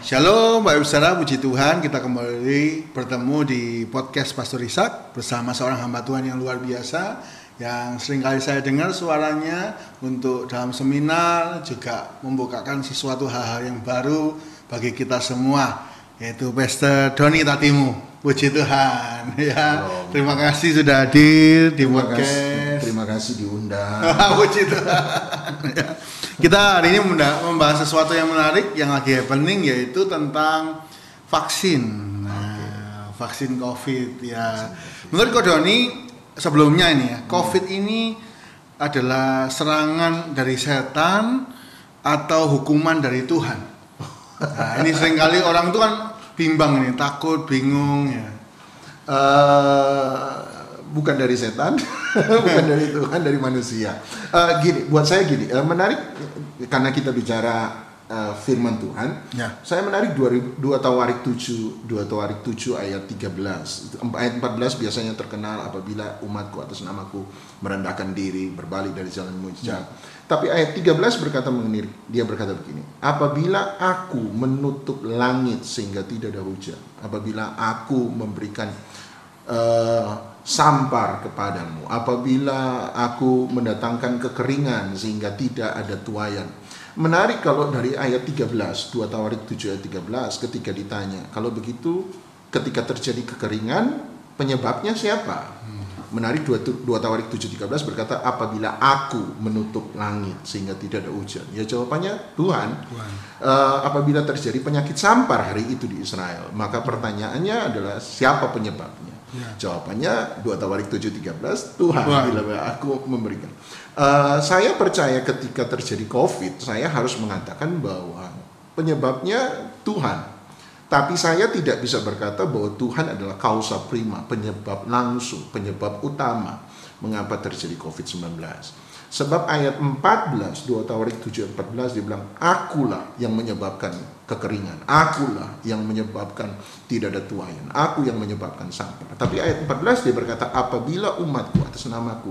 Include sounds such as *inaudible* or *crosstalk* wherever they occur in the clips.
Shalom, Bapak Ibu Saudara, puji Tuhan kita kembali bertemu di podcast Pastor Ishak bersama seorang hamba Tuhan yang luar biasa yang sering kali saya dengar suaranya untuk dalam seminar juga membukakan sesuatu hal-hal yang baru bagi kita semua yaitu Pastor Doni Tatimu. Puji Tuhan *laughs* ya. Terima kasih sudah hadir di Terima podcast. kasih, terima kasih diundang. *laughs* Puji Tuhan. *laughs* Ya. Kita hari ini membahas sesuatu yang menarik yang lagi happening yaitu tentang vaksin. Nah, vaksin COVID ya. Menurut Kodoni sebelumnya ini ya, COVID ini adalah serangan dari setan atau hukuman dari Tuhan. Nah, ini sering kali orang itu kan bimbang ini, takut, bingung ya. Eh, bukan dari setan, *laughs* bukan dari Tuhan, dari manusia. Eh, gini, buat saya gini, eh, menarik karena kita bicara eh, firman Tuhan. Ya. Saya menarik 2 Tawarik 7, 2 Tawarik 7 ayat 13. Itu, Ayat 14 biasanya terkenal apabila umatku atas namaku merendahkan diri, berbalik dari jalan mujizat. Tapi ayat 13 berkata mengenai dia berkata begini, apabila aku menutup langit sehingga tidak ada hujan, apabila aku memberikan sampar kepadamu, apabila aku mendatangkan kekeringan sehingga tidak ada tuayan. Menarik kalau dari ayat 13, 2 Tawarik 7 ayat 13 ketika ditanya, kalau begitu ketika terjadi kekeringan penyebabnya siapa? Menarik 2, 2 Tawarik 7.13 berkata apabila aku menutup langit sehingga tidak ada hujan. Ya jawabannya Tuhan. Tuhan. Eh, apabila terjadi penyakit sampar hari itu di Israel, maka pertanyaannya adalah siapa penyebabnya? Ya. Jawabannya 2 Tawarik 7.13 Tuhan Tuhan. bila aku memberikan. Eh, saya percaya ketika terjadi COVID, saya harus mengatakan bahwa penyebabnya Tuhan. Tapi saya tidak bisa berkata bahwa Tuhan adalah kausa prima, penyebab langsung, penyebab utama mengapa terjadi COVID-19. Sebab ayat 14, 2 Tawarik 7 ayat 14 dia bilang, Akulah yang menyebabkan kekeringan, akulah yang menyebabkan tidak ada tuayan, aku yang menyebabkan sampar. Tapi ayat 14 dia berkata, apabila umatku atas namaku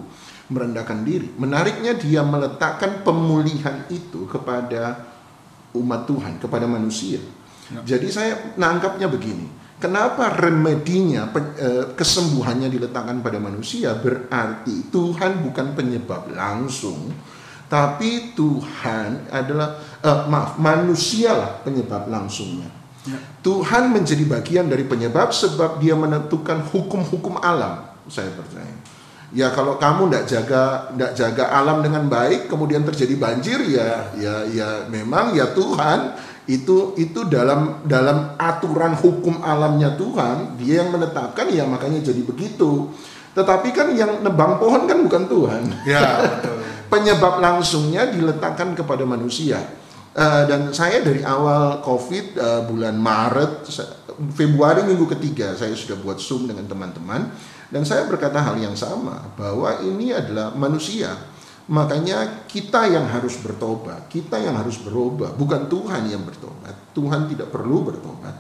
merendahkan diri. Menariknya dia meletakkan pemulihan itu kepada umat Tuhan, kepada manusia. Ya. Jadi saya nangkapnya begini. Kenapa remedinya, eh, kesembuhannya diletakkan pada manusia? Berarti Tuhan bukan penyebab langsung, tapi Tuhan adalah, eh, maaf, manusialah penyebab langsungnya. Ya. Tuhan menjadi bagian dari penyebab sebab dia menentukan hukum-hukum alam. Saya percaya. Ya kalau kamu tidak jaga tidak jaga alam dengan baik, kemudian terjadi banjir ya ya ya memang ya Tuhan itu itu dalam dalam aturan hukum alamnya Tuhan dia yang menetapkan ya makanya jadi begitu. Tetapi kan yang nebang pohon kan bukan Tuhan Ya, *laughs* betul. penyebab langsungnya diletakkan kepada manusia. Eh, dan saya dari awal COVID eh, bulan Maret, Februari minggu ketiga saya sudah buat Zoom dengan teman-teman dan saya berkata hal yang sama bahwa ini adalah manusia. Makanya kita yang harus bertobat, kita yang harus berubah, bukan Tuhan yang bertobat. Tuhan tidak perlu bertobat.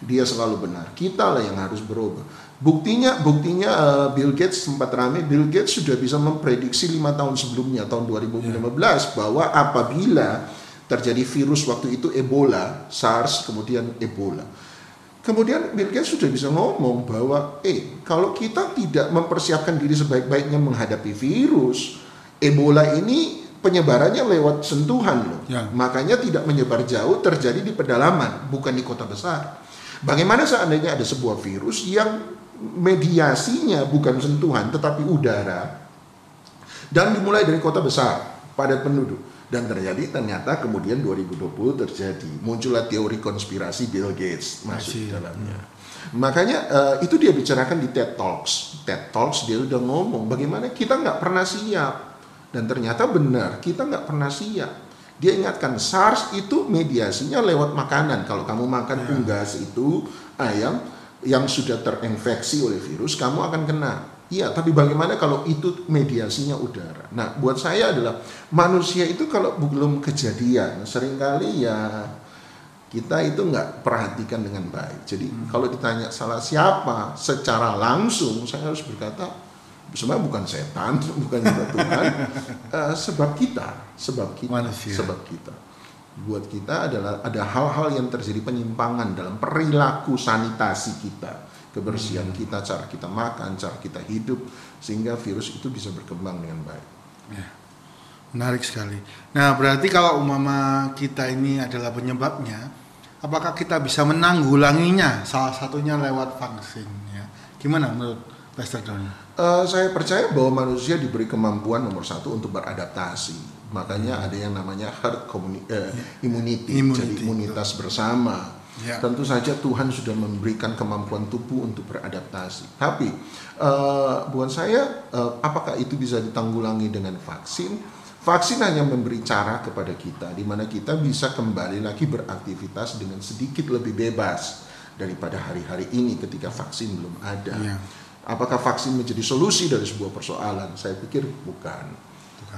Dia selalu benar. Kita lah yang harus berubah. Buktinya, buktinya eh, Bill Gates sempat rame. Bill Gates sudah bisa memprediksi lima tahun sebelumnya, tahun 2015, bahwa apabila terjadi virus waktu itu Ebola, SARS, kemudian Ebola. Kemudian Bill Gates sudah bisa ngomong bahwa, eh, kalau kita tidak mempersiapkan diri sebaik-baiknya menghadapi virus, Ebola ini penyebarannya lewat sentuhan loh. Ya. Makanya tidak menyebar jauh, terjadi di pedalaman, bukan di kota besar. Bagaimana seandainya ada sebuah virus yang mediasinya bukan sentuhan, tetapi udara, dan dimulai dari kota besar, padat penduduk. Dan terjadi ternyata kemudian 2020 terjadi. Muncullah teori konspirasi Bill Gates masuk Masih. dalamnya. Makanya eh, itu dia bicarakan di TED Talks. TED Talks dia udah ngomong bagaimana kita nggak pernah siap. Dan ternyata benar, kita nggak pernah siap. Dia ingatkan SARS itu mediasinya lewat makanan. Kalau kamu makan Ya. unggas itu ayam yang sudah terinfeksi oleh virus, kamu akan kena. Iya, tapi bagaimana kalau itu mediasinya udara? Nah, buat saya adalah manusia itu kalau belum kejadian, sering kali ya kita itu nggak perhatikan dengan baik. Jadi kalau ditanya salah siapa secara langsung, saya harus berkata sebenarnya bukan setan, *laughs* bukan juga Tuhan, eh, sebab kita, sebab kita, Manusia. sebab kita. buat kita adalah ada hal-hal yang terjadi penyimpangan dalam perilaku sanitasi kita, kebersihan Hmm. kita, cara kita makan, cara kita hidup, sehingga virus itu bisa berkembang dengan baik. Ya. Menarik sekali. Nah, berarti kalau umama kita ini adalah penyebabnya, apakah kita bisa menanggulanginya? Salah satunya lewat vaksin. Ya. Gimana menurut Pastor Doni? Eh, saya percaya bahwa manusia diberi kemampuan nomor satu untuk beradaptasi. Makanya ada yang namanya herd eh, immunity, Immunity, jadi imunitas bersama. Ya. Tentu saja Tuhan sudah memberikan kemampuan tubuh untuk beradaptasi. Tapi eh, buat saya, eh, apakah itu bisa ditanggulangi dengan vaksin? Vaksin hanya memberi cara kepada kita, di mana kita bisa kembali lagi beraktivitas dengan sedikit lebih bebas daripada hari-hari ini ketika vaksin belum ada. Ya. Apakah vaksin menjadi solusi dari sebuah persoalan? Saya pikir bukan.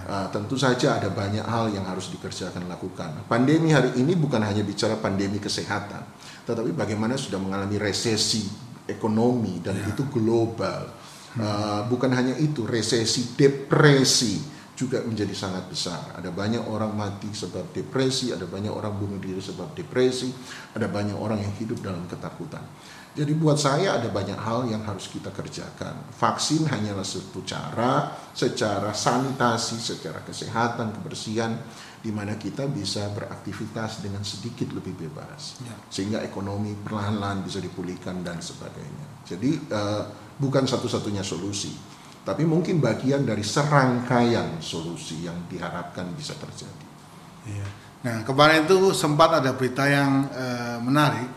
Uh, tentu saja ada banyak hal yang harus dikerjakan lakukan. Pandemi hari ini bukan hanya bicara pandemi kesehatan, tetapi bagaimana sudah mengalami resesi ekonomi dan Ya. itu global. Uh, bukan hanya itu, resesi depresi juga menjadi sangat besar. Ada banyak orang mati sebab depresi, ada banyak orang bunuh diri sebab depresi, ada banyak orang yang hidup dalam ketakutan. Jadi buat saya ada banyak hal yang harus kita kerjakan. Vaksin hanyalah satu cara secara sanitasi, secara kesehatan, kebersihan di mana kita bisa beraktivitas dengan sedikit lebih bebas. Ya. Sehingga ekonomi perlahan-lahan bisa dipulihkan dan sebagainya. Jadi eh, bukan satu-satunya solusi, tapi mungkin bagian dari serangkaian solusi yang diharapkan bisa terjadi. Iya. Nah, kemarin itu sempat ada berita yang eh, menarik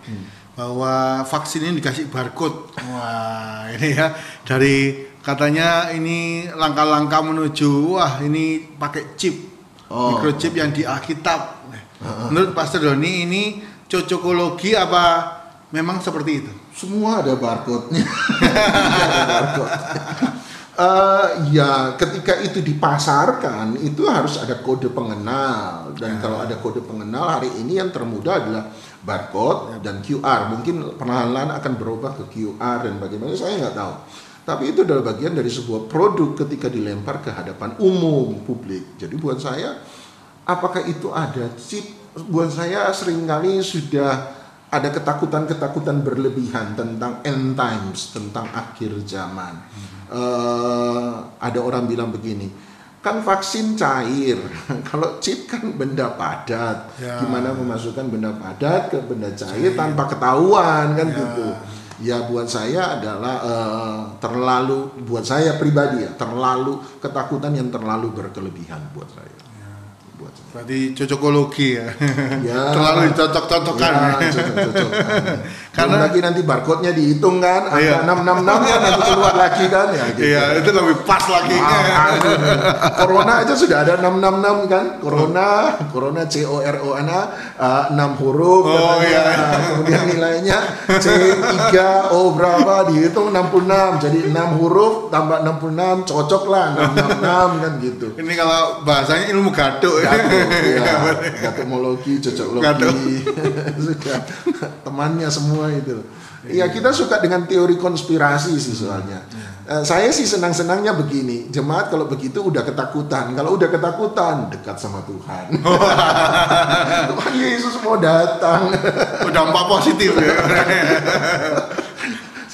bahwa vaksin ini dikasih barcode. Wah, ini ya dari katanya ini langkah-langkah menuju wah ini pakai chip Oh. microchip yang di Alkitab. Menurut Pastor Doni ini cocokologi apa memang seperti itu? Semua ada barcode-nya. *laughs* ada barcode. Eh, ya, ketika itu dipasarkan itu harus ada kode pengenal dan kalau ada kode pengenal hari ini yang termudah adalah barcode dan QR. Mungkin perlahan-lahan akan berubah ke QR dan bagaimana saya nggak tahu. Tapi itu adalah bagian dari sebuah produk ketika dilempar ke hadapan umum publik. Jadi buat saya, apakah itu ada chip? Buat saya sering kali sudah ada ketakutan-ketakutan berlebihan tentang end times, tentang akhir zaman. Eh, ada orang bilang begini, kan vaksin cair, *laughs* kalau chip kan benda padat. Ya. Gimana memasukkan benda padat ke benda cair tanpa ketahuan kan Ya. gitu. Ya buat saya adalah eh, terlalu, buat saya pribadi ya, terlalu ketakutan yang terlalu berkelebihan buat saya. Buat saya. Berarti cocokologi ya. Ya. *laughs* Terlalu dicocok-cocokkan. Ya, cocok-cocok. *laughs* Karena- lagi nanti barcode-nya dihitung kan, Iya. angka 666 kan nanti keluar lagi kan ya gitu. Iya, itu lebih pas lagi. Ah, aduh. Corona aja sudah ada 666 kan. Corona, Corona C O R O N A uh, 6 huruf Oh, katanya. iya. Nah, Kemudian nilainya C 3 O berapa dihitung 66. Jadi 6 huruf tambah 66 cocok lah 666 kan gitu. Ini kalau bahasanya ilmu gaduk. Gatuk, ya, gatukmologi, cocoklogi, Gatuk. sudah temannya semua itu. Iya kita suka dengan teori konspirasi sih soalnya. Eh, saya sih senang-senangnya begini, jemaat kalau begitu udah ketakutan, kalau udah ketakutan dekat sama Tuhan. *laughs* Tuhan Yesus mau datang. Dampak positif ya. *laughs*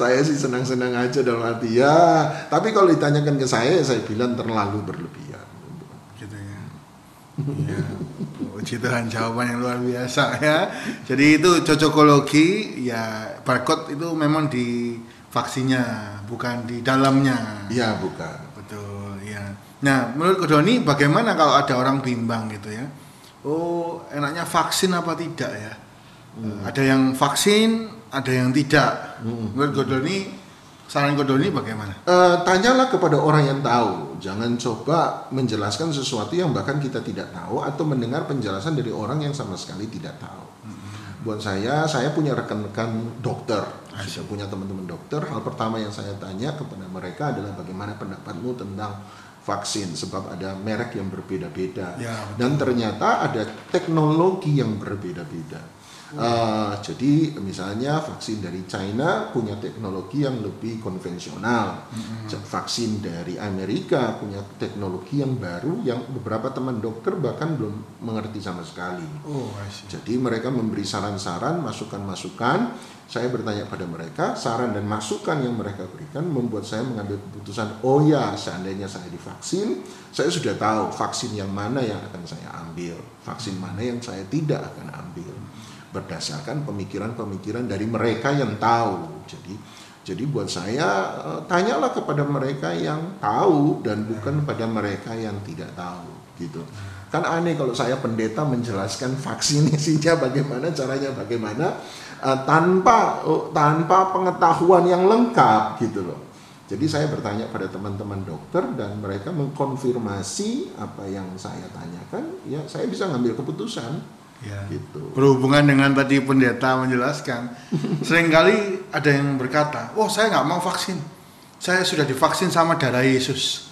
saya sih senang-senang aja dalam arti ya. Tapi kalau ditanyakan ke saya, saya bilang terlalu berlebihan. gitu ya. *laughs* Iya. Puji Tuhan jawaban yang luar biasa ya. Jadi itu cocokologi ya barcode itu memang di vaksinnya bukan di dalamnya. Iya bukan. Betul ya. Nah menurut Kodoni bagaimana kalau ada orang bimbang gitu ya? Oh enaknya vaksin apa tidak ya? Ada yang vaksin, ada yang tidak. Menurut Kodoni saran Kodoni bagaimana? Eh, tanyalah kepada orang yang tahu. Jangan coba menjelaskan sesuatu yang bahkan kita tidak tahu atau mendengar penjelasan dari orang yang sama sekali tidak tahu. Buat saya, saya punya rekan-rekan dokter, saya punya teman-teman dokter. Hal pertama yang saya tanya kepada mereka adalah bagaimana pendapatmu tentang vaksin, sebab ada merek yang berbeda-beda Ya, betul. dan ternyata ada teknologi yang berbeda-beda. Uh, jadi misalnya vaksin dari China punya teknologi yang lebih konvensional, mm-hmm. vaksin dari Amerika punya teknologi yang baru yang beberapa teman dokter bahkan belum mengerti sama sekali. Oh, jadi mereka memberi saran-saran, masukan-masukan. Saya bertanya pada mereka, saran dan masukan yang mereka berikan membuat saya mengambil keputusan. Oh ya, seandainya saya divaksin, saya sudah tahu vaksin yang mana yang akan saya ambil, vaksin mana yang saya tidak akan ambil berdasarkan pemikiran-pemikiran dari mereka yang tahu. Jadi jadi buat saya eh, tanyalah kepada mereka yang tahu dan bukan pada mereka yang tidak tahu gitu. Kan aneh kalau saya pendeta menjelaskan vaksinasinya bagaimana caranya bagaimana uh, tanpa uh, tanpa pengetahuan yang lengkap gitu loh. Jadi saya bertanya pada teman-teman dokter dan mereka mengkonfirmasi apa yang saya tanyakan, ya saya bisa ngambil keputusan Ya. Gitu. Berhubungan dengan tadi pendeta menjelaskan, *laughs* sering kali ada yang berkata, "Oh, saya nggak mau vaksin. Saya sudah divaksin sama darah Yesus."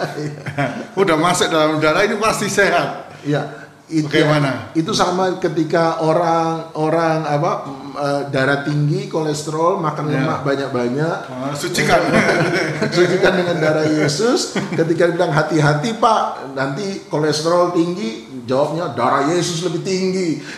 *laughs* Udah masuk dalam darah ini pasti sehat. Ya, itu Bagaimana? Itu sama ketika orang-orang apa uh, darah tinggi, kolesterol, makan yeah. lemak banyak-banyak. Uh, sucikan. *laughs* sucikan dengan darah Yesus. Ketika bilang hati-hati Pak, nanti kolesterol tinggi, jawabnya darah Yesus lebih tinggi. *laughs*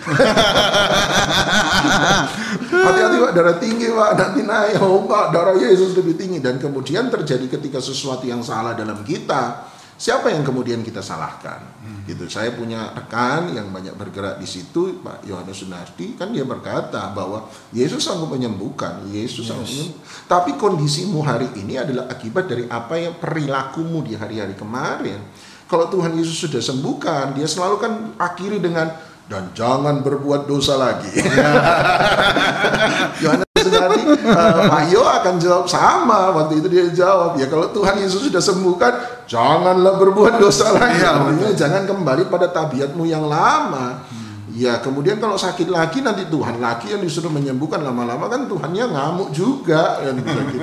hati-hati Pak, darah tinggi Pak, nanti naik. Oh Pak, darah Yesus lebih tinggi. Dan kemudian terjadi ketika sesuatu yang salah dalam kita, siapa yang kemudian kita salahkan hmm. gitu saya punya rekan yang banyak bergerak di situ Pak Yohanes Sunardi kan dia berkata bahwa Yesus sanggup menyembuhkan Yesus yes. sanggup menyembuhkan tapi kondisimu hari ini adalah akibat dari apa yang perilakumu di hari-hari kemarin kalau Tuhan Yesus sudah sembuhkan dia selalu kan akhiri dengan dan jangan berbuat dosa lagi. *laughs* *laughs* Yohanes Sunardi, uh, Pak Yo akan jawab sama. Waktu itu dia jawab, ya kalau Tuhan Yesus sudah sembuhkan, janganlah berbuat dosa lagi. Ya, Artinya jangan kembali pada tabiatmu yang lama. Hmm. Ya kemudian kalau sakit lagi nanti Tuhan lagi yang disuruh menyembuhkan lama-lama kan Tuhannya ngamuk juga gitu.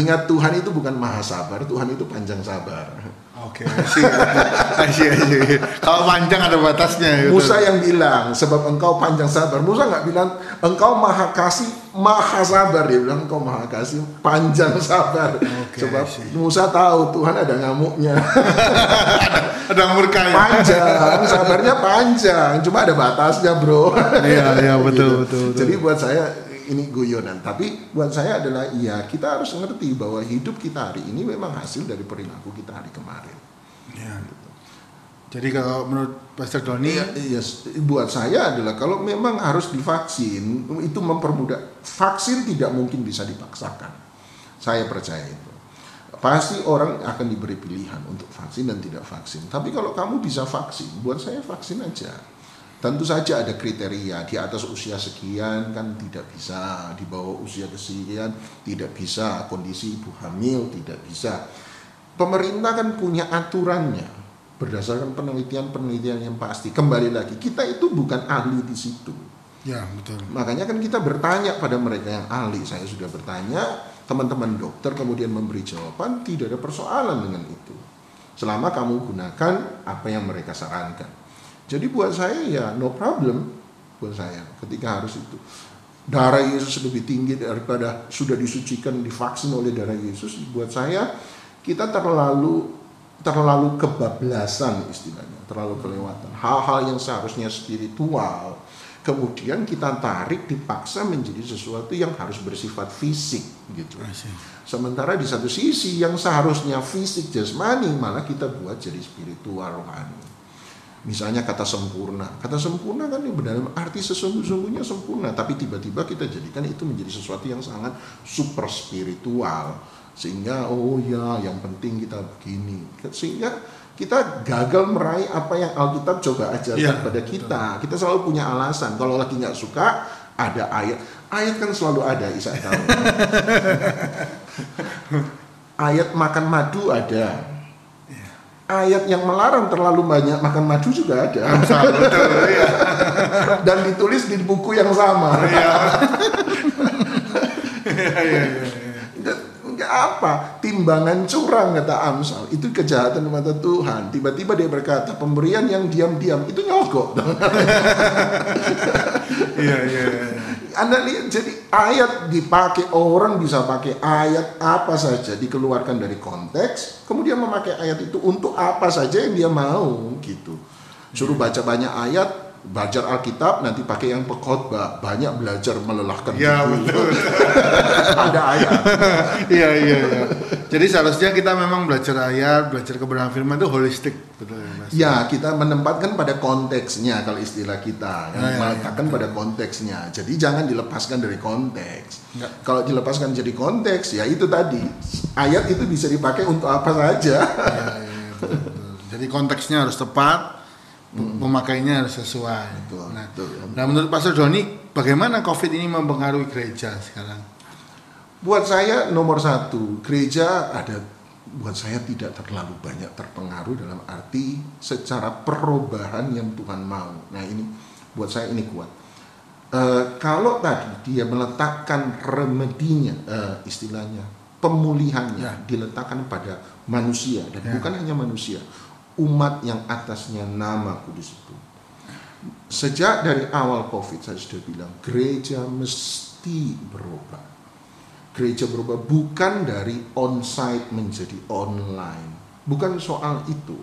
Ingat Tuhan itu bukan maha sabar, Tuhan itu panjang sabar. Oke, okay, *laughs* Kalau panjang ada batasnya. Gitu. Musa yang bilang, sebab engkau panjang sabar. Musa nggak bilang engkau maha kasih, maha sabar. Dia bilang engkau maha kasih, panjang sabar. Okay, sebab Musa tahu Tuhan ada ngamuknya. *laughs* ada, ada murkanya. Panjang, sabarnya panjang. Cuma ada batasnya, bro. Iya, iya betul, gitu. betul, betul. Jadi buat saya ini guyonan. Tapi buat saya adalah iya kita harus mengerti bahwa hidup kita hari ini memang hasil dari perilaku kita hari kemarin. Ya. Jadi kalau menurut Pastor Doni, ya, iya, buat saya adalah kalau memang harus divaksin itu mempermudah. Vaksin tidak mungkin bisa dipaksakan. Saya percaya itu. Pasti orang akan diberi pilihan untuk vaksin dan tidak vaksin. Tapi kalau kamu bisa vaksin, buat saya vaksin aja Tentu saja ada kriteria di atas usia sekian kan tidak bisa, di bawah usia kesekian tidak bisa, kondisi ibu hamil tidak bisa. Pemerintah kan punya aturannya berdasarkan penelitian-penelitian yang pasti. Kembali lagi, kita itu bukan ahli di situ. Ya, betul. Makanya kan kita bertanya pada mereka yang ahli. Saya sudah bertanya, teman-teman dokter kemudian memberi jawaban, tidak ada persoalan dengan itu. Selama kamu gunakan apa yang mereka sarankan. Jadi buat saya ya no problem buat saya ketika harus itu. Darah Yesus lebih tinggi daripada sudah disucikan divaksin oleh darah Yesus. Buat saya kita terlalu terlalu kebablasan istilahnya, terlalu kelewatan. Hal-hal yang seharusnya spiritual kemudian kita tarik dipaksa menjadi sesuatu yang harus bersifat fisik gitu. Sementara di satu sisi yang seharusnya fisik jasmani malah kita buat jadi spiritual rohani. Misalnya kata sempurna. Kata sempurna kan ini benar arti sesungguh-sungguhnya sempurna, tapi tiba-tiba kita jadikan itu menjadi sesuatu yang sangat super spiritual. Sehingga oh ya, yang penting kita begini. Sehingga kita gagal meraih apa yang Alkitab coba ajarkan ya, pada kita. Betul. Kita selalu punya alasan. Kalau lagi nggak suka, ada ayat. Ayat kan selalu ada, Isa tahu. *laughs* ayat makan madu ada ayat yang melarang terlalu banyak makan madu juga ada. betul, ya. *laughs* Dan ditulis di buku yang sama. Iya. *laughs* Iya, iya, iya. Enggak apa, timbangan curang kata Amsal itu kejahatan mata Tuhan. Tiba-tiba dia berkata pemberian yang diam-diam itu nyogok. *laughs* Iya, iya, iya. Anda lihat jadi ayat dipakai orang bisa pakai ayat apa saja dikeluarkan dari konteks, kemudian memakai ayat itu untuk apa saja yang dia mau gitu. Suruh baca banyak ayat, belajar Alkitab nanti pakai yang pekotbah banyak belajar melelahkan Ya, betul. *laughs* ada ayat *laughs* Iya, iya, iya. Jadi seharusnya kita memang belajar ayat, belajar kebenaran firman itu holistik, betul ya, Mas? ya kita menempatkan pada konteksnya kalau istilah kita Ya, ya, meletakkan pada konteksnya jadi jangan dilepaskan dari konteks Enggak. kalau dilepaskan jadi konteks ya itu tadi ayat itu bisa dipakai untuk apa saja iya, betul, betul. Jadi konteksnya harus tepat, pemakainya harus sesuai. Betul, Nah, betul. nah, menurut Pastor Doni, bagaimana COVID ini mempengaruhi gereja sekarang? Buat saya nomor satu, gereja ada buat saya tidak terlalu banyak terpengaruh dalam arti secara perubahan yang Tuhan mau. Nah ini buat saya ini kuat. Eh, kalau tadi dia meletakkan remedinya, eh, istilahnya pemulihannya Ya. diletakkan pada manusia dan Ya. bukan hanya manusia, umat yang atasnya nama kudus itu. Sejak dari awal COVID saya sudah bilang gereja mesti berubah. Gereja berubah bukan dari onsite menjadi online. Bukan soal itu.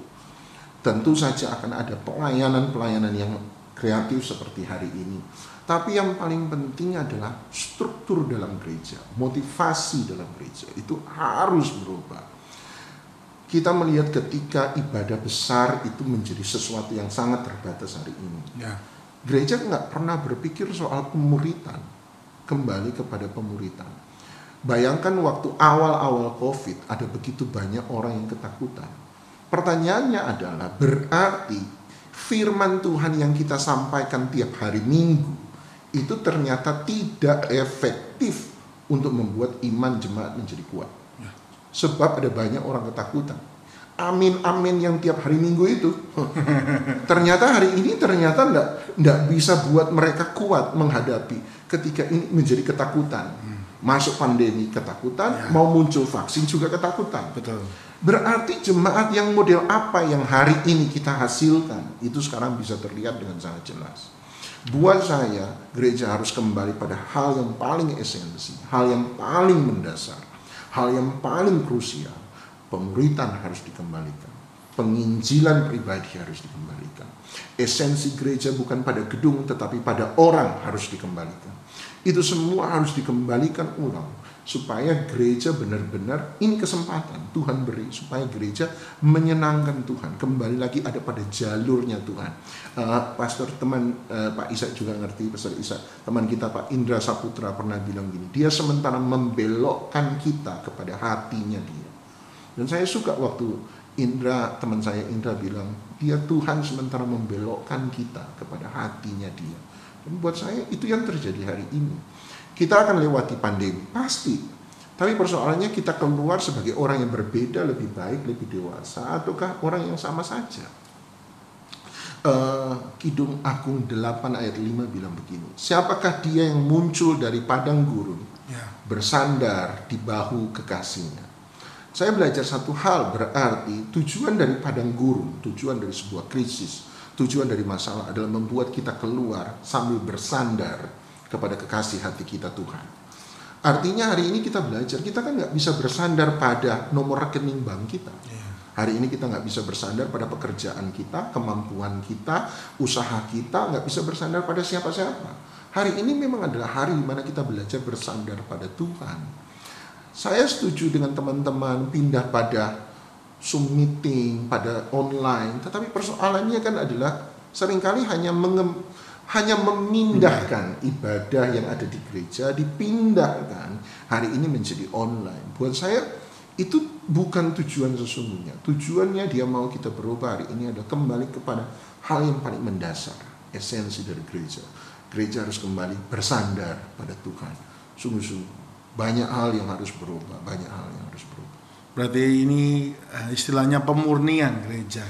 Tentu saja akan ada pelayanan-pelayanan yang kreatif seperti hari ini. Tapi yang paling penting adalah struktur dalam gereja, motivasi dalam gereja itu harus berubah. Kita melihat ketika ibadah besar itu menjadi sesuatu yang sangat terbatas hari ini Ya, gereja nggak pernah berpikir soal pemuritan kembali kepada pemuritan bayangkan waktu awal-awal covid ada begitu banyak orang yang ketakutan. Pertanyaannya adalah berarti firman Tuhan yang kita sampaikan tiap hari minggu itu ternyata tidak efektif untuk membuat iman jemaat menjadi kuat. Ya. sebab ada banyak orang ketakutan. Amin amin yang tiap hari minggu itu. *laughs* Ternyata hari ini ternyata ndak ndak bisa buat mereka kuat menghadapi ketika ini menjadi ketakutan masuk pandemi ketakutan Ya. mau muncul vaksin juga ketakutan. Betul. berarti jemaat yang model apa yang hari ini kita hasilkan itu sekarang bisa terlihat dengan sangat jelas. Buat saya gereja harus kembali pada hal yang paling esensi hal yang paling mendasar hal yang paling krusial. Pemuritan harus dikembalikan. Penginjilan pribadi harus dikembalikan. Esensi gereja bukan pada gedung tetapi pada orang harus dikembalikan itu semua harus dikembalikan ulang supaya gereja benar-benar ini kesempatan. Tuhan beri supaya gereja menyenangkan Tuhan. Kembali lagi ada pada jalurnya Tuhan. Eh, pastor teman eh, Pak Ishak juga ngerti pastor Ishak teman kita Pak Indra Saputra pernah bilang gini dia sementara membelokkan kita kepada hatinya dia. Dan saya suka waktu Indra teman saya Indra bilang dia Tuhan sementara membelokkan kita kepada hatinya dia dan buat saya itu yang terjadi hari ini. Kita akan lewati pandemi pasti. Tapi persoalannya kita keluar sebagai orang yang berbeda lebih baik lebih dewasa ataukah orang yang sama saja? Eh, Kidung Agung 8 ayat 5 bilang begini siapakah dia yang muncul dari padang gurun Ya, bersandar di bahu kekasihnya. Saya belajar satu hal berarti tujuan dari padang gurun, tujuan dari sebuah krisis, tujuan dari masalah adalah membuat kita keluar sambil bersandar kepada kekasih hati kita Tuhan. Artinya hari ini kita belajar, kita kan nggak bisa bersandar pada nomor rekening bank kita. ya, Hari ini kita nggak bisa bersandar pada pekerjaan kita, kemampuan kita, usaha kita, nggak bisa bersandar pada siapa-siapa. Hari ini memang adalah hari di mana kita belajar bersandar pada Tuhan. Saya setuju dengan teman-teman pindah pada Zoom meeting, pada online, tetapi persoalannya kan adalah sering kali hanya mengem, hanya memindahkan ibadah yang ada di gereja dipindahkan hari ini menjadi online. Buat saya itu bukan tujuan sesungguhnya. Tujuannya dia mau kita berubah hari ini adalah kembali kepada hal yang paling mendasar, esensi dari gereja. Gereja harus kembali bersandar pada Tuhan. Sungguh-sungguh banyak hal yang harus berubah, banyak hal yang harus berubah. Berarti ini eh, istilahnya pemurnian gereja.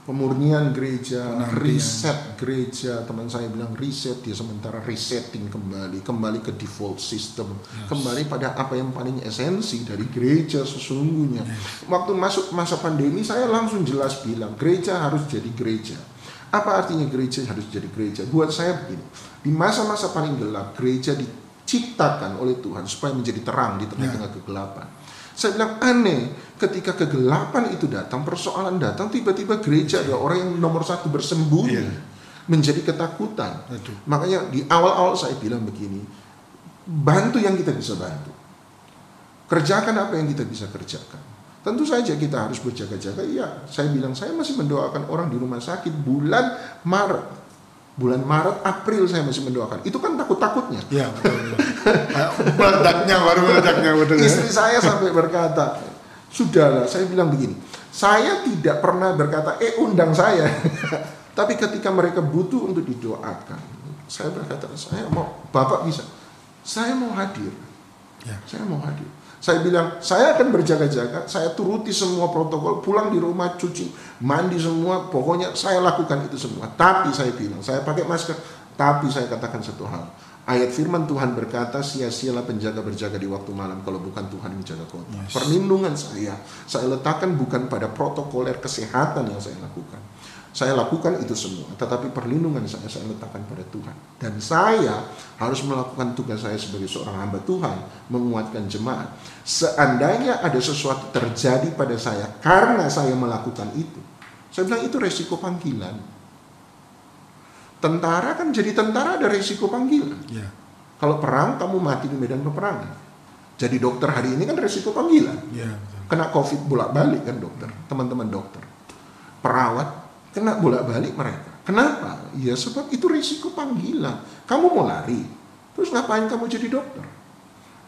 Pemurnian gereja, Penantian. riset gereja, teman saya bilang riset dia sementara resetting kembali, kembali ke default system, kembali pada apa yang paling esensi dari gereja sesungguhnya. Waktu masuk masa pandemi saya langsung jelas bilang gereja harus jadi gereja. Apa artinya gereja harus jadi gereja? Buat saya begini, di masa-masa paling gelap, gereja diciptakan oleh Tuhan supaya menjadi terang di tengah-tengah kegelapan. Saya bilang aneh, ketika kegelapan itu datang, persoalan datang, tiba-tiba gereja adalah orang yang nomor satu bersembunyi, Iya. menjadi ketakutan. Aduh. Makanya di awal-awal saya bilang begini, bantu yang kita bisa bantu. Kerjakan apa yang kita bisa kerjakan. Tentu saja kita harus berjaga-jaga. Iya, saya bilang saya masih mendoakan orang di rumah sakit bulan Maret. Bulan Maret, April saya masih mendoakan. Itu kan takut-takutnya. Ya, meledaknya baru meledaknya betul. ya. Istri saya sampai berkata, sudahlah, saya bilang begini, saya tidak pernah berkata, eh undang saya. *laughs* Tapi ketika mereka butuh untuk didoakan, saya berkata, saya mau, Bapak bisa, saya mau hadir. Ya. Saya mau hadir. Saya bilang, saya akan berjaga-jaga, saya turuti semua protokol, pulang di rumah, cuci, mandi semua, pokoknya saya lakukan itu semua. Tapi saya bilang, saya pakai masker, tapi saya katakan satu hal. Ayat firman Tuhan berkata, sia-sialah penjaga berjaga di waktu malam kalau bukan Tuhan yang menjaga kota. Yes. Perlindungan saya, saya letakkan bukan pada protokoler kesehatan yang saya lakukan. Saya lakukan itu semua, tetapi perlindungan saya saya letakkan pada Tuhan. Dan saya harus melakukan tugas saya sebagai seorang hamba Tuhan, menguatkan jemaat. Seandainya ada sesuatu terjadi pada saya karena saya melakukan itu, saya bilang itu resiko panggilan. Tentara kan jadi tentara ada resiko panggilan. Ya. Kalau perang kamu mati di medan peperangan. Jadi dokter hari ini kan resiko panggilan. Ya, betul. Kena covid bolak-balik kan dokter, teman-teman dokter. Perawat kena bolak-balik mereka. Kenapa? Ya sebab itu risiko panggilan. Kamu mau lari, terus ngapain kamu jadi dokter?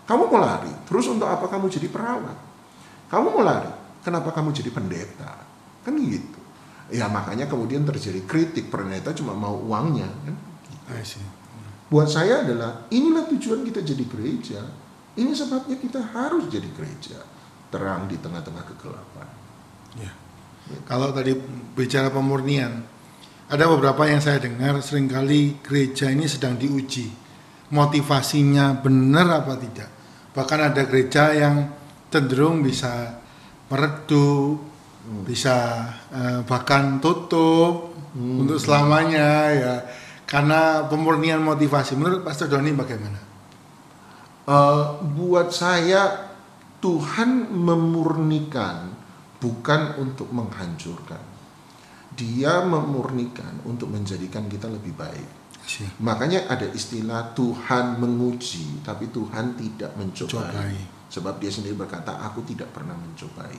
Kamu mau lari, terus untuk apa kamu jadi perawat? Kamu mau lari, kenapa kamu jadi pendeta? Kan gitu. Ya makanya kemudian terjadi kritik, pendeta cuma mau uangnya. Kan? See. Buat saya adalah inilah tujuan kita jadi gereja. Ini sebabnya kita harus jadi gereja. Terang di tengah-tengah kegelapan. Ya. Kalau tadi bicara pemurnian, ada beberapa yang saya dengar sering kali gereja ini sedang diuji. Motivasinya benar apa tidak. Bahkan ada gereja yang cenderung bisa meredup, bisa eh, bahkan tutup untuk selamanya ya. Karena pemurnian motivasi. Menurut Pastor Doni bagaimana? Eh, buat saya Tuhan memurnikan bukan untuk menghancurkan. Dia memurnikan untuk menjadikan kita lebih baik. Sih. Makanya ada istilah Tuhan menguji, tapi Tuhan tidak mencobai. Cobai. Sebab dia sendiri berkata, aku tidak pernah mencobai.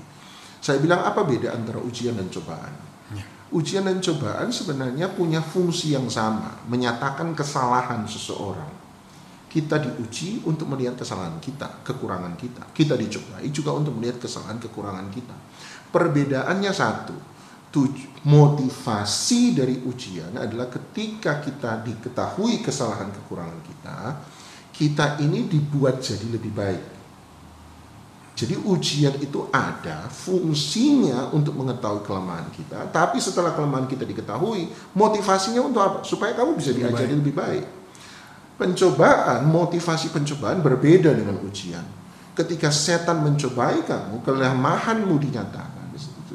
Saya bilang apa beda antara ujian dan cobaan? Ya. Ujian dan cobaan sebenarnya punya fungsi yang sama, menyatakan kesalahan seseorang. Kita diuji untuk melihat kesalahan kita, kekurangan kita. Kita dicobai juga untuk melihat kesalahan kekurangan kita. Perbedaannya satu, motivasi dari ujian adalah ketika kita diketahui kesalahan kekurangan kita, kita ini dibuat jadi lebih baik. Jadi ujian itu ada fungsinya untuk mengetahui kelemahan kita, tapi setelah kelemahan kita diketahui, motivasinya untuk apa? Supaya kamu bisa Lebih diajari baik. lebih baik. Pencobaan, motivasi pencobaan berbeda dengan ujian. Ketika setan mencobai kamu, kelemahanmu dinyatakan.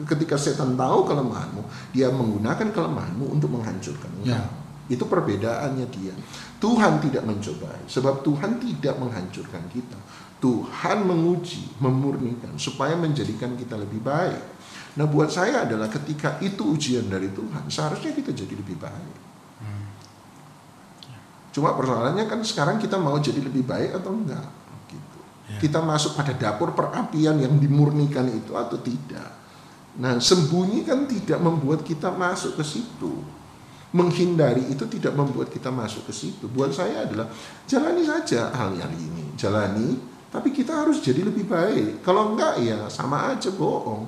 Ketika setan tahu kelemahanmu, dia menggunakan kelemahanmu untuk menghancurkan Ya. engkau. Itu perbedaannya dia. Tuhan tidak mencobai, sebab Tuhan tidak menghancurkan kita. Tuhan menguji, memurnikan supaya menjadikan kita lebih baik. Nah, buat saya adalah ketika itu ujian dari Tuhan, seharusnya kita jadi lebih baik. Cuma persoalannya kan sekarang kita mau jadi lebih baik atau enggak gitu. Ya. Kita masuk pada dapur perapian yang dimurnikan itu atau tidak. Nah, sembunyi kan tidak membuat kita masuk ke situ. Menghindari itu tidak membuat kita masuk ke situ. Buat saya adalah jalani saja hal-hal ini. Jalani, tapi kita harus jadi lebih baik. Kalau enggak ya sama aja bohong.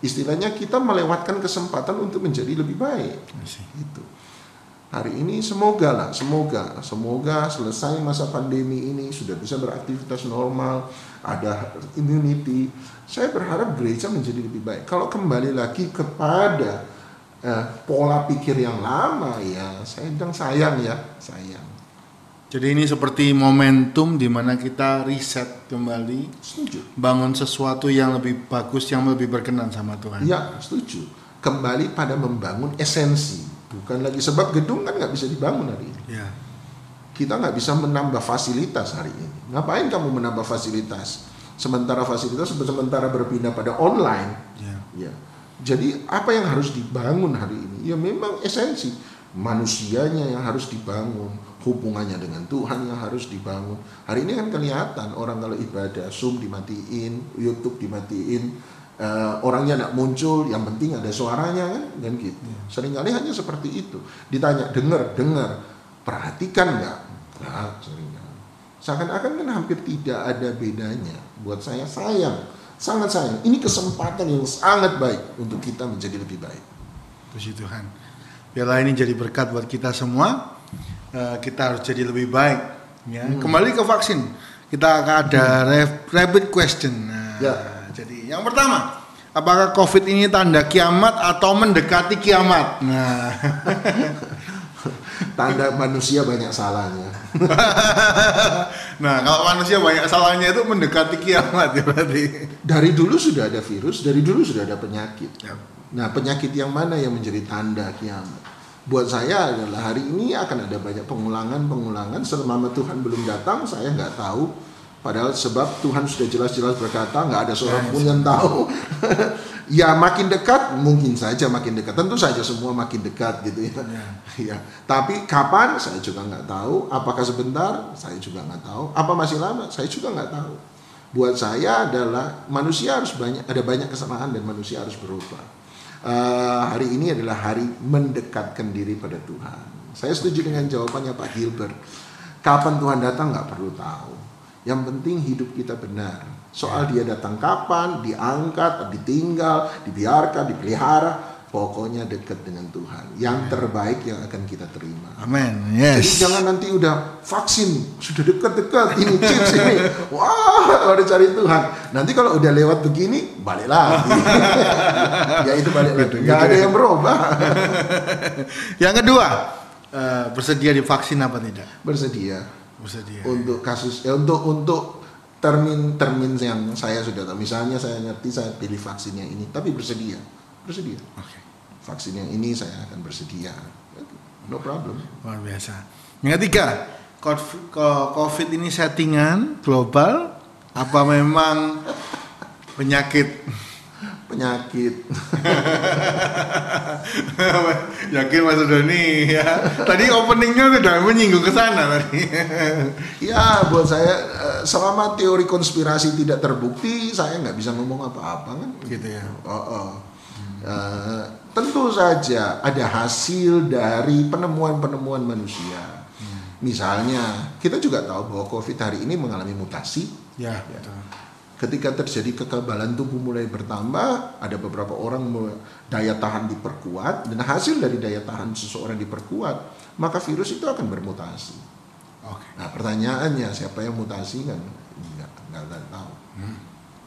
Istilahnya kita melewatkan kesempatan untuk menjadi lebih baik. Gitu. Hari ini semoga lah, semoga, semoga selesai masa pandemi ini sudah bisa beraktivitas normal, ada immunity. Saya berharap gereja menjadi lebih baik. Kalau kembali lagi kepada eh, pola pikir yang lama ya, saya bilang sayang ya, sayang. Jadi ini seperti momentum di mana kita riset kembali, Setuju. bangun sesuatu yang lebih bagus, yang lebih berkenan sama Tuhan. Ya, setuju. Kembali pada membangun esensi. Bukan lagi sebab gedung kan nggak bisa dibangun hari ini. Ya. Kita nggak bisa menambah fasilitas hari ini. Ngapain kamu menambah fasilitas? Sementara fasilitas sementara berpindah pada online. Ya. Ya. Jadi apa yang harus dibangun hari ini? Ya memang esensi manusianya yang harus dibangun, hubungannya dengan Tuhan yang harus dibangun. Hari ini kan kelihatan orang kalau ibadah Zoom dimatiin, YouTube dimatiin, eh, orangnya tidak muncul, yang penting ada suaranya kan, dan gitu. Seringkali hanya seperti itu. Ditanya, dengar, dengar, perhatikan nggak? Nah, sering kali. Seakan-akan kan hampir tidak ada bedanya. Buat saya sayang, sangat sayang. Ini kesempatan yang sangat baik untuk kita menjadi lebih baik. Puji Tuhan. Biarlah ini jadi berkat buat kita semua. Eh, kita harus jadi lebih baik. Ya. Kembali ke vaksin. Kita akan ada rap- rapid question. Nah, Ya. Jadi yang pertama, apakah COVID ini tanda kiamat atau mendekati kiamat? Nah, *laughs* Tanda manusia banyak salahnya. *laughs* nah kalau manusia banyak salahnya itu mendekati kiamat ya berarti. Dari dulu sudah ada virus, dari dulu sudah ada penyakit. Ya. Nah, penyakit yang mana yang menjadi tanda kiamat? Buat saya adalah hari ini akan ada banyak pengulangan-pengulangan selama Tuhan belum datang, saya nggak tahu. Padahal sebab Tuhan sudah jelas-jelas berkata, nggak ada seorang pun yang tahu. *laughs* ya makin dekat, mungkin saja makin dekat. Tentu saja semua makin dekat gitu ya. *laughs* ya. Tapi kapan, saya juga nggak tahu. Apakah sebentar, saya juga nggak tahu. Apa masih lama, saya juga nggak tahu. Buat saya adalah manusia harus banyak, ada banyak kesamaan dan manusia harus berubah. Eh, hari ini adalah hari mendekatkan diri pada Tuhan. Saya setuju dengan jawabannya Pak Gilbert. Kapan Tuhan datang nggak perlu tahu. Yang penting hidup kita benar. Soal dia datang kapan, diangkat, ditinggal, dibiarkan, dipelihara, pokoknya dekat dengan Tuhan. Yang terbaik yang akan kita terima. Amin. Jadi Yes. jangan nanti udah vaksin, sudah dekat-dekat, ini chips ini. Wah, udah cari Tuhan. Nanti kalau udah lewat begini, balik lagi. *laughs* ya itu balik lagi. Gak ada yang berubah. *laughs* Yang kedua, eh, bersedia divaksin apa tidak? Bersedia Bersedia. untuk kasus, ya untuk untuk termin-termin yang saya sudah tahu. Misalnya saya ngerti saya pilih vaksin yang ini, tapi bersedia, bersedia. Oke. Vaksin yang ini saya akan bersedia. No problem. Luar biasa. Yang ketiga, COVID ini settingan global apa memang penyakit? Penyakit. *laughs* Yakin Mas Doni ya. Tadi openingnya sudah menyinggung ke sana tadi. *laughs* Ya, buat saya eh, selama teori konspirasi tidak terbukti, saya nggak bisa ngomong apa-apa kan. gitu ya. Oh, oh. Eh, tentu saja ada hasil dari penemuan-penemuan manusia. Misalnya, kita juga tahu bahwa COVID hari ini mengalami mutasi. Ya, betul. Ketika terjadi kekebalan tubuh mulai bertambah, ada beberapa orang daya tahan diperkuat, dan hasil dari daya tahan seseorang diperkuat, maka virus itu akan bermutasi. Oke. Nah pertanyaannya siapa yang mutasi kan nggak nggak nggak tahu.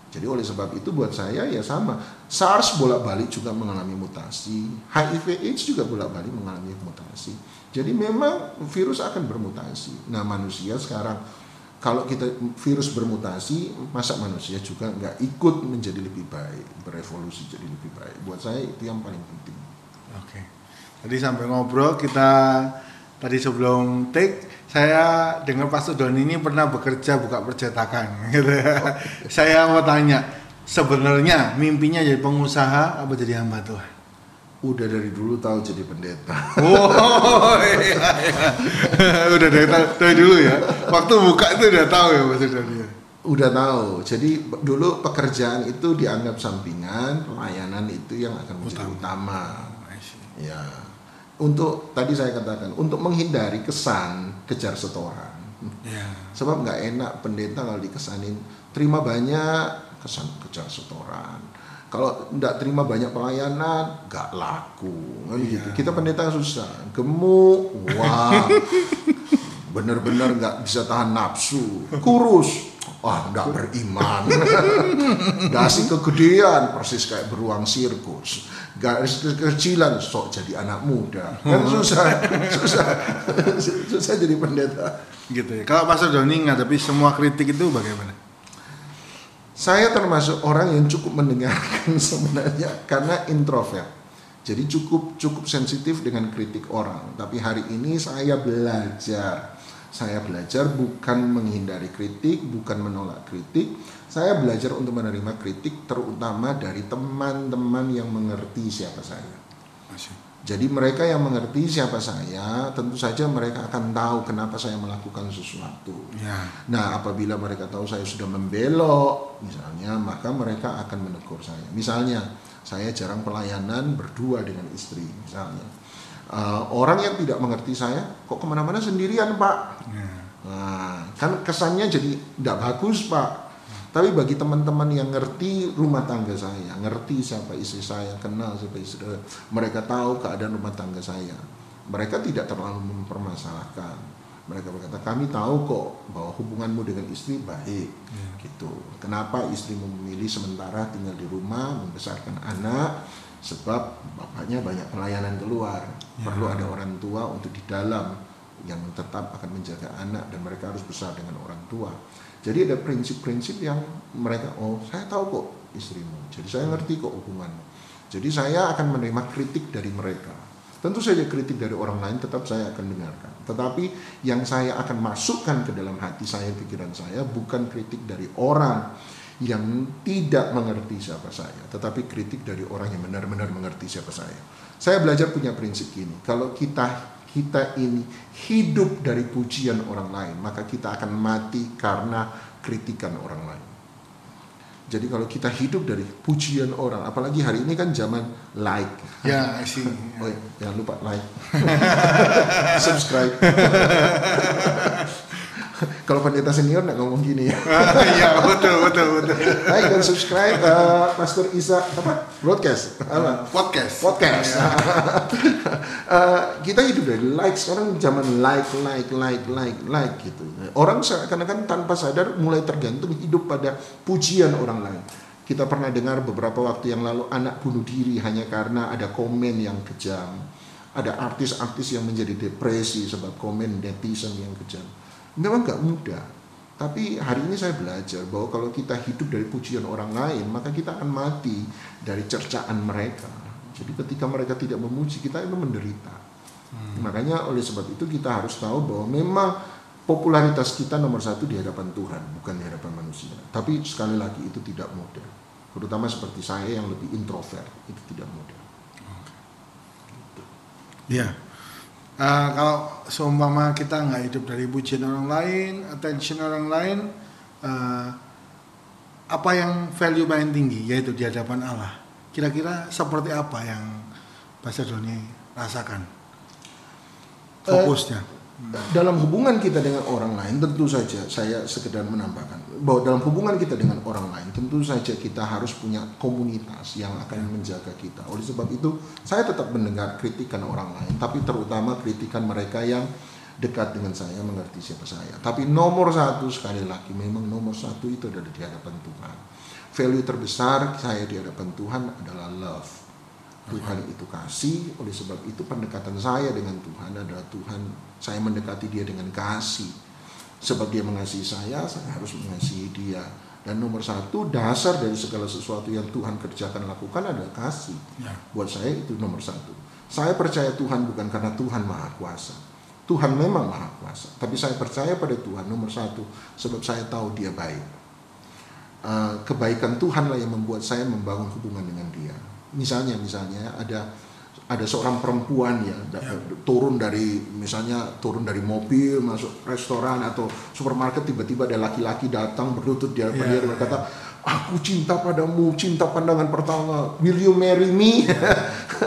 Jadi oleh sebab itu buat saya ya sama. SARS bolak-balik juga mengalami mutasi, HIV/AIDS juga bolak-balik mengalami mutasi. Jadi memang virus akan bermutasi. Nah manusia sekarang kalau kita virus bermutasi, masa manusia juga nggak ikut menjadi lebih baik, berevolusi jadi lebih baik. Buat saya itu yang paling penting. Oke. Tadi sampai ngobrol kita tadi sebelum take saya dengar Pak Sudon ini pernah bekerja buka percetakan *laughs* gitu ya. Saya mau tanya, sebenarnya mimpinya jadi pengusaha apa jadi hamba Tuhan? Udah dari dulu tahu jadi pendeta. *laughs* Oh iya, iya. udah dari, dari dulu ya. Waktu buka itu udah tahu ya Pak Sudon ya. Udah tahu. Jadi dulu pekerjaan itu dianggap sampingan, pelayanan itu yang akan menjadi utama. Ya. Untuk tadi saya katakan untuk menghindari kesan kejar setoran. Ya. Sebab nggak enak pendeta kalau dikesanin terima banyak kesan kejar setoran. Kalau nggak terima banyak pelayanan nggak laku. Kan Iya. gitu. Kita pendeta susah, gemuk, wah, *laughs* bener-bener nggak bisa tahan nafsu, kurus, wah nggak beriman, *laughs* dasi kegedean. Persis kayak beruang sirkus, garis kekecilan sok jadi anak muda, kan susah, *laughs* susah, susah jadi pendeta. Gitu ya. Kalau Sudon ini ngadepi semua kritik itu bagaimana? Saya termasuk orang yang cukup mendengarkan *laughs* sebenarnya karena introvert. Jadi cukup cukup sensitif dengan kritik orang. Tapi hari ini saya belajar. Saya belajar bukan menghindari kritik, bukan menolak kritik. Saya belajar untuk menerima kritik terutama dari teman-teman yang mengerti siapa saya. Masih. Jadi mereka yang mengerti siapa saya, tentu saja mereka akan tahu kenapa saya melakukan sesuatu. Ya. Nah, apabila mereka tahu saya sudah membelok, misalnya, maka mereka akan menegur saya. Misalnya, saya jarang pelayanan berdua dengan istri, misalnya. Uh, orang yang tidak mengerti saya, kok ke mana-mana sendirian, Pak? Ya. Nah, kan kesannya jadi tidak bagus, Pak. Tapi bagi teman-teman yang ngerti rumah tangga saya, ngerti siapa istri saya, kenal siapa istri saya, mereka tahu keadaan rumah tangga saya. Mereka tidak terlalu mempermasalahkan. Mereka berkata, kami tahu kok bahwa hubunganmu dengan istri baik. Ya. Gitu. Kenapa istrimu memilih sementara tinggal di rumah, membesarkan anak, sebab bapaknya banyak pelayanan keluar. Ya. Perlu ada orang tua untuk di dalam yang tetap akan menjaga anak dan mereka harus besar dengan orang tua. Jadi ada prinsip-prinsip yang mereka, oh saya tahu kok istrimu, jadi saya ngerti kok hubunganmu. Jadi saya akan menerima kritik dari mereka. Tentu saja kritik dari orang lain tetap saya akan dengarkan. Tetapi yang saya akan masukkan ke dalam hati saya, pikiran saya, bukan kritik dari orang yang tidak mengerti siapa saya, tetapi kritik dari orang yang benar-benar mengerti siapa saya. Saya belajar punya prinsip gini, kalau kita kita ini hidup dari pujian orang lain, maka kita akan mati karena kritikan orang lain. Jadi kalau kita hidup dari pujian orang, apalagi hari ini kan zaman like. Ya, I see. Oh, iya, jangan lupa like, *laughs* subscribe. *laughs* *laughs* kalau pendeta senior nggak ngomong gini ya. Iya, betul, betul, betul. like dan subscribe uh, Pastor Isa apa broadcast apa Podcast. podcast. Ya. *laughs* Eh, kita hidup dari like sekarang zaman like like like like like gitu. Orang seakan-akan tanpa sadar mulai tergantung hidup pada pujian orang lain. Kita pernah dengar beberapa waktu yang lalu anak bunuh diri hanya karena ada komen yang kejam. Ada artis-artis yang menjadi depresi sebab komen netizen yang kejam. Memang gak mudah. Tapi hari ini saya belajar bahwa kalau kita hidup dari pujian orang lain, maka kita akan mati dari cercaan mereka. Jadi ketika mereka tidak memuji kita itu menderita. Makanya oleh sebab itu kita harus tahu bahwa memang popularitas kita nomor satu di hadapan Tuhan, bukan di hadapan manusia. Tapi sekali lagi itu tidak mudah. Terutama seperti saya yang lebih introvert, itu tidak mudah. Iya. Eh, kalau seumpama kita nggak hidup dari pujian orang lain, attention orang lain, eh, apa yang value paling tinggi yaitu di hadapan Allah. Kira-kira seperti apa yang Pastor Doni rasakan? Fokusnya. Dalam hubungan kita dengan orang lain tentu saja saya sekedar menambahkan bahwa dalam hubungan kita dengan orang lain tentu saja kita harus punya komunitas yang akan menjaga kita. Oleh sebab itu saya tetap mendengar kritikan orang lain tapi terutama kritikan mereka yang dekat dengan saya mengerti siapa saya. Tapi nomor satu sekali lagi memang nomor satu itu adalah di hadapan Tuhan. Value terbesar saya di hadapan Tuhan adalah love. Tuhan itu kasih, oleh sebab itu pendekatan saya dengan Tuhan adalah Tuhan, saya mendekati dia dengan kasih. Sebab dia mengasihi saya, saya harus mengasihi dia. Dan nomor satu, dasar dari segala sesuatu yang Tuhan kerjakan lakukan adalah kasih. Ya. Buat saya itu nomor satu. Saya percaya Tuhan bukan karena Tuhan maha kuasa. Tuhan memang maha kuasa. Tapi saya percaya pada Tuhan nomor satu, sebab saya tahu dia baik. Uh, kebaikan Tuhanlah yang membuat saya membangun hubungan dengan dia misalnya misalnya ada ada seorang perempuan ya, da- turun dari misalnya turun dari mobil masuk restoran atau supermarket tiba-tiba ada laki-laki datang berlutut di hadapan Ya, dia dan berkata aku cinta padamu cinta pandangan pertama will you marry me?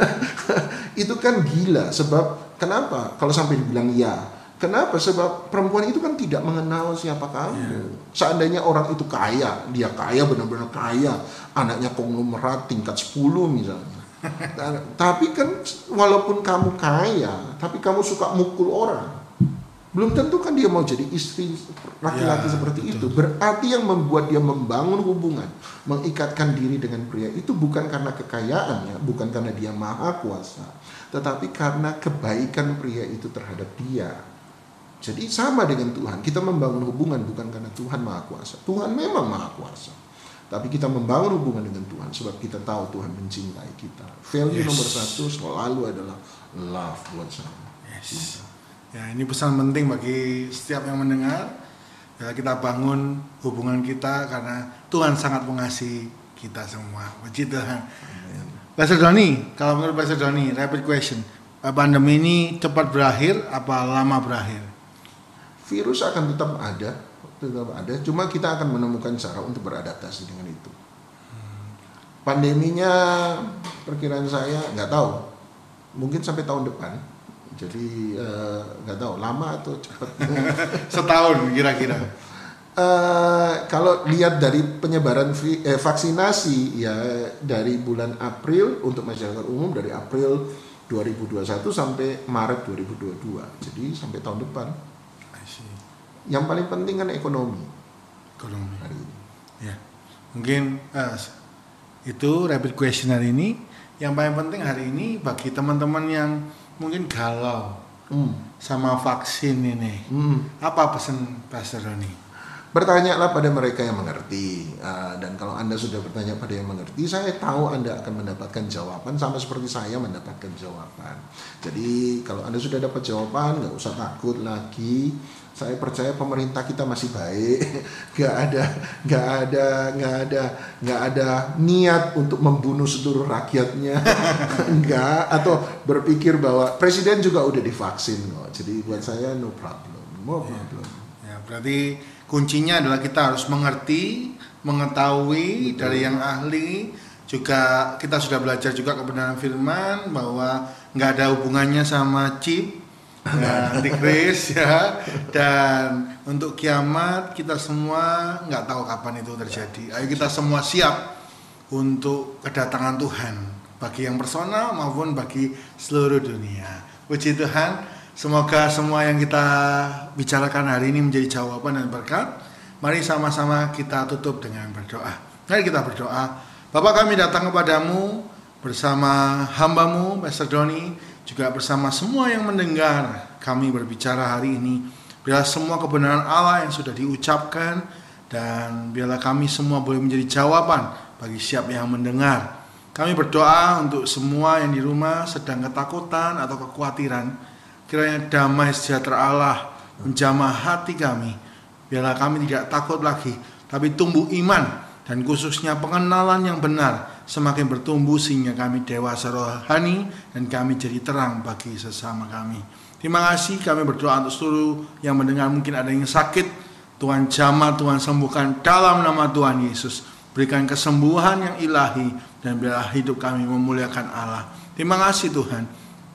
*laughs* Itu kan gila sebab kenapa? Kalau sampai dibilang ya Kenapa? Sebab perempuan itu kan tidak mengenal siapa kamu. Seandainya orang itu kaya, dia kaya benar-benar kaya, anaknya konglomerat tingkat 10 misalnya. *laughs* Tapi kan walaupun kamu kaya, tapi kamu suka mukul orang. Belum tentu kan dia mau jadi istri laki-laki Ya, seperti betul. itu. Berarti yang membuat dia membangun hubungan, mengikatkan diri dengan pria itu bukan karena kekayaannya, bukan karena dia maha kuasa, tetapi karena kebaikan pria itu terhadap dia. Jadi sama dengan Tuhan, kita membangun hubungan bukan karena Tuhan maha kuasa. Tuhan memang maha kuasa. tapi kita membangun hubungan dengan Tuhan sebab kita tahu Tuhan mencintai kita. Value Yes. nomor satu selalu adalah love buat saya. Yes. Ya, ini pesan penting bagi setiap yang mendengar. Ya, kita bangun hubungan kita karena Tuhan sangat mengasihi kita semua. Puji Tuhan. Pastor Doni, kalau menurut Pastor Doni, rapid question. Pandemi ini cepat berakhir apa lama berakhir? Virus akan tetap ada, tetap ada. Cuma kita akan menemukan cara untuk beradaptasi dengan itu. Pandeminya perkiraan saya nggak tahu, mungkin sampai tahun depan. Jadi eh, nggak tahu lama atau cepat. *laughs* Setahun kira-kira. Eh, kalau lihat dari penyebaran vi- eh, vaksinasi ya dari bulan April untuk masyarakat umum dari April 2021 sampai Maret 2022. Jadi sampai tahun depan. Yang paling penting kan ekonomi Ekonomi. hari ini. Ya. Mungkin eh, itu rapid question hari ini. Yang paling penting hari ini bagi teman-teman yang mungkin galau Hmm. sama vaksin ini. Hmm. Apa pesan Pastor Doni? Bertanyalah pada mereka yang mengerti Ah, dan kalau anda sudah bertanya pada yang mengerti, saya tahu anda akan mendapatkan jawaban sama seperti saya mendapatkan jawaban. Jadi kalau anda sudah dapat jawaban, nggak usah takut lagi. Saya percaya pemerintah kita masih baik, *laughs* nggak ada, nggak ada, nggak ada, nggak ada niat untuk membunuh seluruh rakyatnya, *laughs* nggak. Atau berpikir bahwa presiden juga udah divaksin kok. Jadi buat saya no problem, no problem. Ya, berarti kuncinya adalah kita harus mengerti, mengetahui Betul. dari yang ahli. Juga kita sudah belajar juga kebenaran firman bahwa nggak ada hubungannya sama chip, ya, antikris ya. Dan untuk kiamat kita semua nggak tahu kapan itu terjadi. Ayo kita semua siap untuk kedatangan Tuhan bagi yang personal maupun bagi seluruh dunia. Puji Tuhan, semoga semua yang kita bicarakan hari ini menjadi jawaban dan berkat. Mari sama-sama kita tutup dengan berdoa. Mari kita berdoa. Bapak kami datang kepadamu bersama hambamu, Pastor Doni, juga bersama semua yang mendengar kami berbicara hari ini. Biarlah semua kebenaran Allah yang sudah diucapkan dan biarlah kami semua boleh menjadi jawaban bagi siap yang mendengar. Kami berdoa untuk semua yang di rumah sedang ketakutan atau kekhawatiran. Kiranya damai sejahtera Allah menjamah hati kami. Biarlah kami tidak takut lagi, tapi tumbuh iman dan khususnya pengenalan yang benar semakin bertumbuh sehingga kami dewasa rohani dan kami jadi terang bagi sesama kami. Terima kasih kami berdoa untuk seluruh yang mendengar mungkin ada yang sakit. Tuhan jamah, Tuhan sembuhkan dalam nama Tuhan Yesus. Berikan kesembuhan yang ilahi dan biarlah hidup kami memuliakan Allah. Terima kasih Tuhan.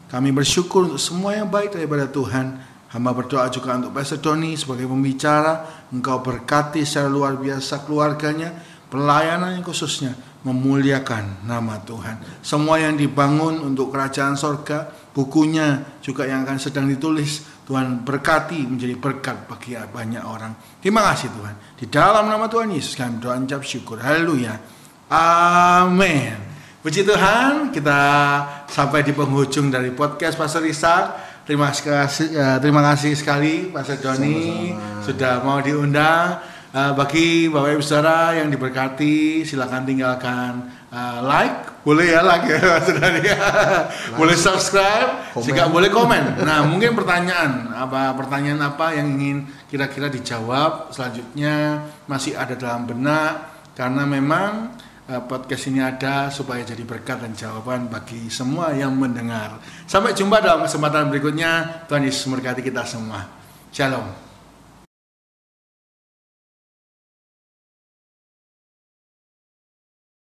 Kami bersyukur untuk semua yang baik daripada Tuhan. Hamba berdoa juga untuk Pastor Doni sebagai pembicara. Engkau berkati secara luar biasa keluarganya, pelayanan yang khususnya memuliakan nama Tuhan. Semua yang dibangun untuk kerajaan sorga, bukunya juga yang akan sedang ditulis, Tuhan berkati menjadi berkat bagi banyak orang. Terima kasih Tuhan. Di dalam nama Tuhan Yesus kami doa ucap syukur. Haleluya. Amin. Puji Tuhan, kita sampai di penghujung dari podcast Pastor Ishak. Terima kasih, eh, terima kasih sekali Pastor Doni sudah mau diundang. Eh, bagi Bapak Ibu Saudara yang diberkati, silakan tinggalkan eh, like, boleh ya like ya *laughs* Pastor Doni. boleh subscribe, Komen. juga boleh komen. Nah, mungkin pertanyaan apa pertanyaan apa yang ingin kira-kira dijawab selanjutnya masih ada dalam benak karena memang eh, podcast ini ada supaya jadi berkat dan jawaban bagi semua yang mendengar. Sampai jumpa dalam kesempatan berikutnya. Tuhan Yesus memberkati kita semua. Shalom.